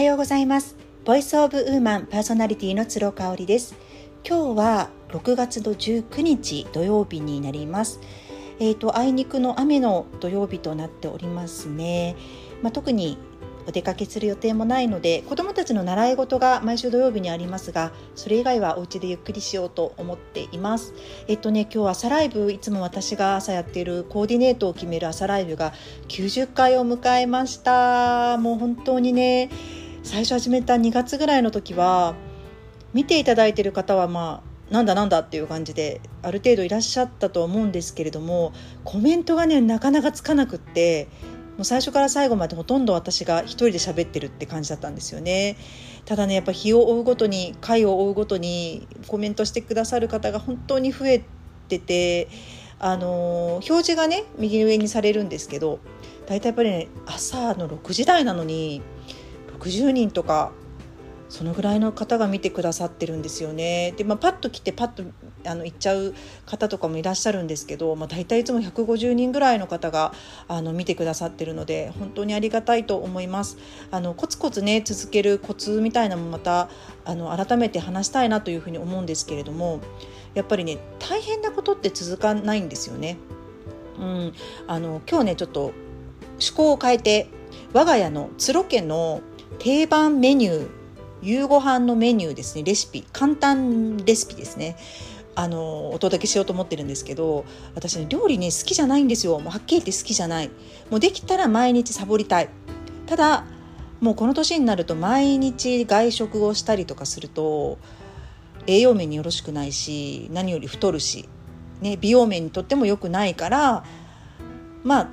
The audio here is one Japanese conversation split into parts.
はようございます。ボイスオブウーマンパーソナリティの鶴香織です。今日は6月の19日土曜日になります。えっ、ー、とあいにくの雨の土曜日となっておりますね。まあ、特にお出かけする予定もないので子どもたちの習い事が毎週土曜日にありますがそれ以外はお家でゆっくりしようと思っています。えっとね今日朝ライブいつも私が朝やっているコーディネートを決める朝ライブが90回を迎えました。もう本当にね最初始めた2月ぐらいの時は見ていただいてる方はまあなんだなんだっていう感じである程度いらっしゃったと思うんですけれどもコメントがねなかなかつかなくってもう最初から最後までほとんど私が一人で喋ってるって感じだったんですよね。ただねやっぱ日を追うごとに回を追うごとにコメントしてくださる方が本当に増えててあの表示がね右上にされるんですけど大体やっぱりね朝の6時台なのに60人とかそのぐらいの方が見てくださってるんですよね。で、まあ、パッと来てパッとあの行っちゃう方とかもいらっしゃるんですけど、まあ、大体いつも150人ぐらいの方があの見てくださってるので本当にありがたいと思います。あのコツコツね続けるコツみたいなのもまたあの改めて話したいなというふうに思うんですけれどもやっぱりね大変なことって続かないんですよね。うん、あの今日ねちょっと趣向を変えて我が家の鶴家の定番メニュー夕ご飯のメニューですねレシピ。簡単レシピですね。あのお届けしようと思ってるんですけど私ね料理ね好きじゃないんですよ。もうはっきり言って好きじゃない。もうできたら毎日サボりたい。ただもうこの年になると毎日外食をしたりとかすると栄養面によろしくないし何より太るし、ね、美容面にとっても良くないからまあ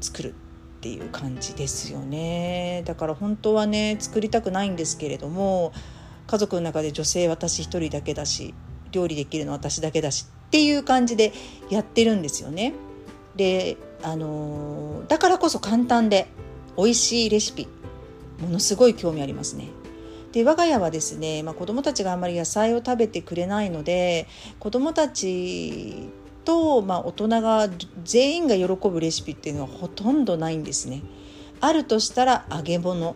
作る。っていう感じですよねだから本当はね作りたくないんですけれども家族の中で女性私一人だけだし料理できるの私だけだしっていう感じでやってるんですよね。であのだからこそ簡単で美味しいレシピものすごい興味ありますね。で我が家はですね、まあ、子どもたちがあんまり野菜を食べてくれないので子どもたちと、まあ、大人が全員が喜ぶレシピっていうのはほとんどないんですね。あるとしたら揚げ物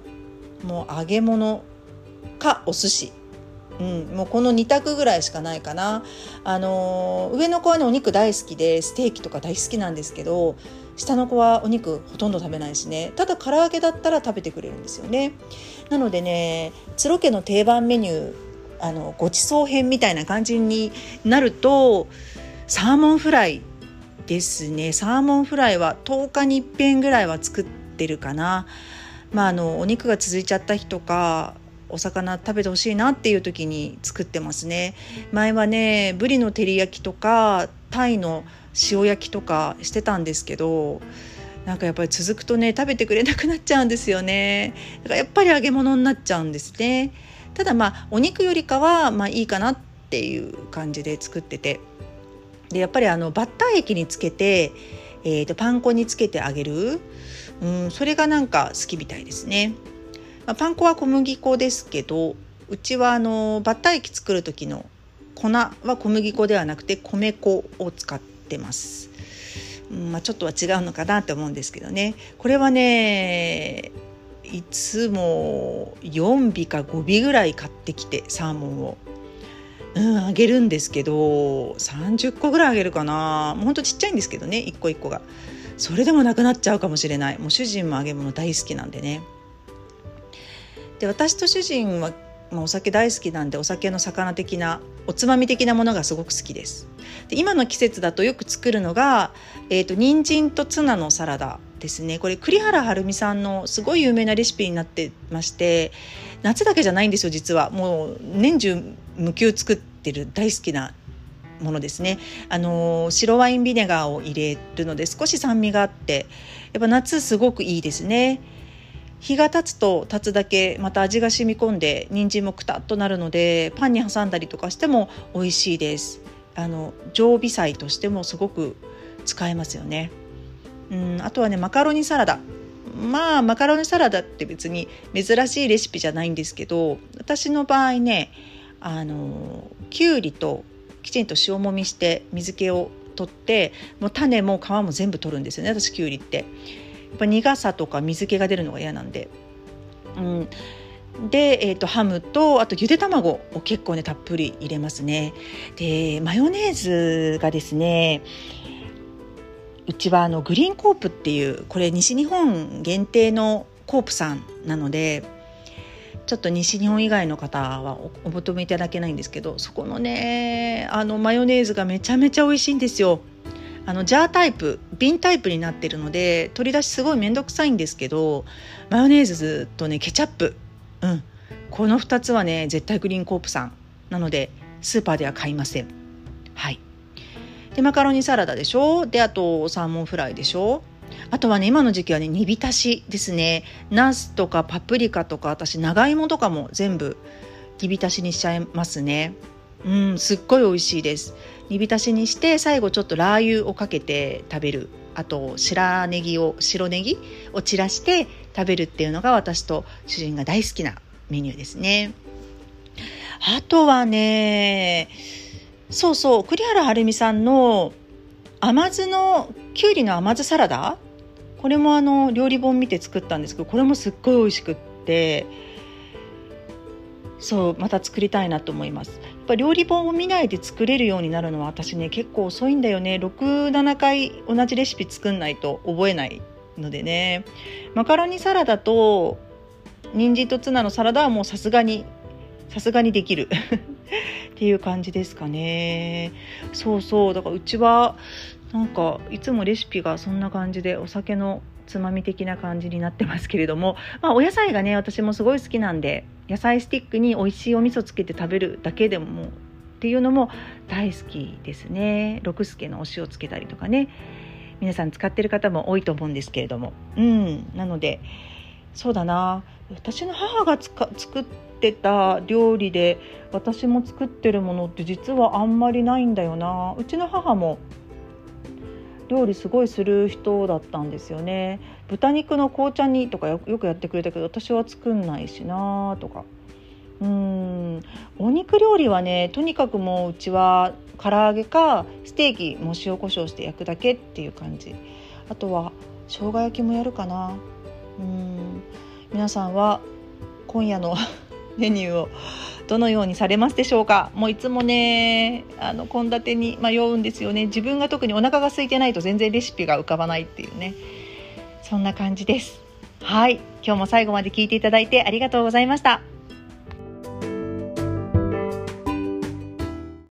もう揚げ物かお寿司、うん、もうこの2択ぐらいしかないかな。あのー、上の子はねお肉大好きでステーキとか大好きなんですけど下の子はお肉ほとんど食べないしねただ唐揚げだったら食べてくれるんですよね。なのでね鶴家の定番メニューあのごちそう編みたいな感じになるとサーモンフライですね。サーモンフライは10日に1遍ぐらいは作ってるかな。まあ、あのお肉が続いちゃった日とかお魚食べてほしいなっていう時に作ってますね。前はねぶりの照り焼きとかタイの塩焼きとかしてたんですけどなんかやっぱり続くとね食べてくれなくなっちゃうんですよね。だからやっぱり揚げ物になっちゃうんですね。ただまあお肉よりかはまあいいかなっていう感じで作ってて。でやっぱりあのバッター液につけて、えーと、パン粉につけてあげる、うん、それがなんか好きみたいですね。まあ、パン粉は小麦粉ですけどうちはあのバッター液作る時の粉は小麦粉ではなくて米粉を使ってます。うんまあ、ちょっとは違うのかなと思うんですけどねこれはねいつも4尾か5尾ぐらい買ってきてサーモンをうん、あげるんですけど30個ぐらいあげるかな。もうほんとちっちゃいんですけどね一個一個が。それでもなくなっちゃうかもしれない。もう主人も揚げ物大好きなんでね。で私と主人は、まあ、お酒大好きなんでお酒の魚的なおつまみ的なものがすごく好きです。で今の季節だとよく作るのが、えーと、人参とツナのサラダですね。これ栗原はるみさんのすごい有名なレシピになってまして夏だけじゃないんですよ実は。もう年中無休作ってる大好きなものですね。あの白ワインビネガーを入れるので少し酸味があってやっぱ夏すごくいいですね。日が経つと経つだけまた味が染み込んで人参もくたっとなるのでパンに挟んだりとかしても美味しいです。あの常備菜としてもすごく使えますよね。うんあとはねマカロニサラダ。まあマカロニサラダって別に珍しいレシピじゃないんですけど私の場合ねあのきゅうりときちんと塩もみして水気を取ってもう種も皮も全部取るんですよね私きゅうりって。やっぱ苦さとか水気が出るのが嫌なんで。うんで、えーと、ハムとあとゆで卵を結構ねたっぷり入れますねでマヨネーズがですねうちはあのグリーンコープっていうこれ西日本限定のコープさんなのでちょっと西日本以外の方はお求めいただけないんですけどそこのねあのマヨネーズがめちゃめちゃ美味しいんですよ。あのジャータイプ瓶タイプになってるので取り出しすごい面倒くさいんですけどマヨネーズとねケチャップ。うん、この2つはね絶対グリーンコープさんなのでスーパーでは買いません。はい。でマカロニサラダでしょ？であとサーモンフライでしょ？あとはね今の時期はね煮浸しですね。ナスとかパプリカとか私長芋とかも全部煮浸しにしちゃいますね。うんすっごい美味しいです。煮浸しにして最後ちょっとラー油をかけて食べる。あと白ネギを白ネギを散らして食べるっていうのが私と主人が大好きなメニューですね。あとはねそうそう栗原はるみさんの甘酢のきゅうりの甘酢サラダ？これもあの料理本見て作ったんですけどこれもすっごい美味しくってそうまた作りたいなと思います。ぱ料理本を見ないで作れるようになるのは私ね結構遅いんだよね。67回同じレシピ作んないと覚えないのでね。マカロニサラダと人参とツナのサラダはもうさすがにさすがにできる。っていう感じですかね。そうそう。だからうちはなんかいつもレシピがそんな感じでお酒のつまみ的な感じになってますけれども、まあ、お野菜がね私もすごい好きなんで野菜スティックに美味しいお味噌つけて食べるだけでもっていうのも大好きですね。六助のお塩つけたりとかね。皆さん使ってる方も多いと思うんですけれども。うん。なのでそうだな。私の母がつか作ってた料理で私も作ってるものって実はあんまりないんだよな。うちの母も料理すごいする人だったんですよね。豚肉の紅茶煮とかよくやってくれたけど私は作んないしなとか。うん。お肉料理はねとにかくもううちは唐揚げかステーキも塩コショウして焼くだけっていう感じ。あとは生姜焼きもやるかな。うん。皆さんは今夜のメニューをどのようにされますでしょうか？もういつもねあの献立に迷うんですよね。自分が特にお腹が空いてないと全然レシピが浮かばないっていうね。そんな感じです。はい。今日も最後まで聞いていただいてありがとうございました。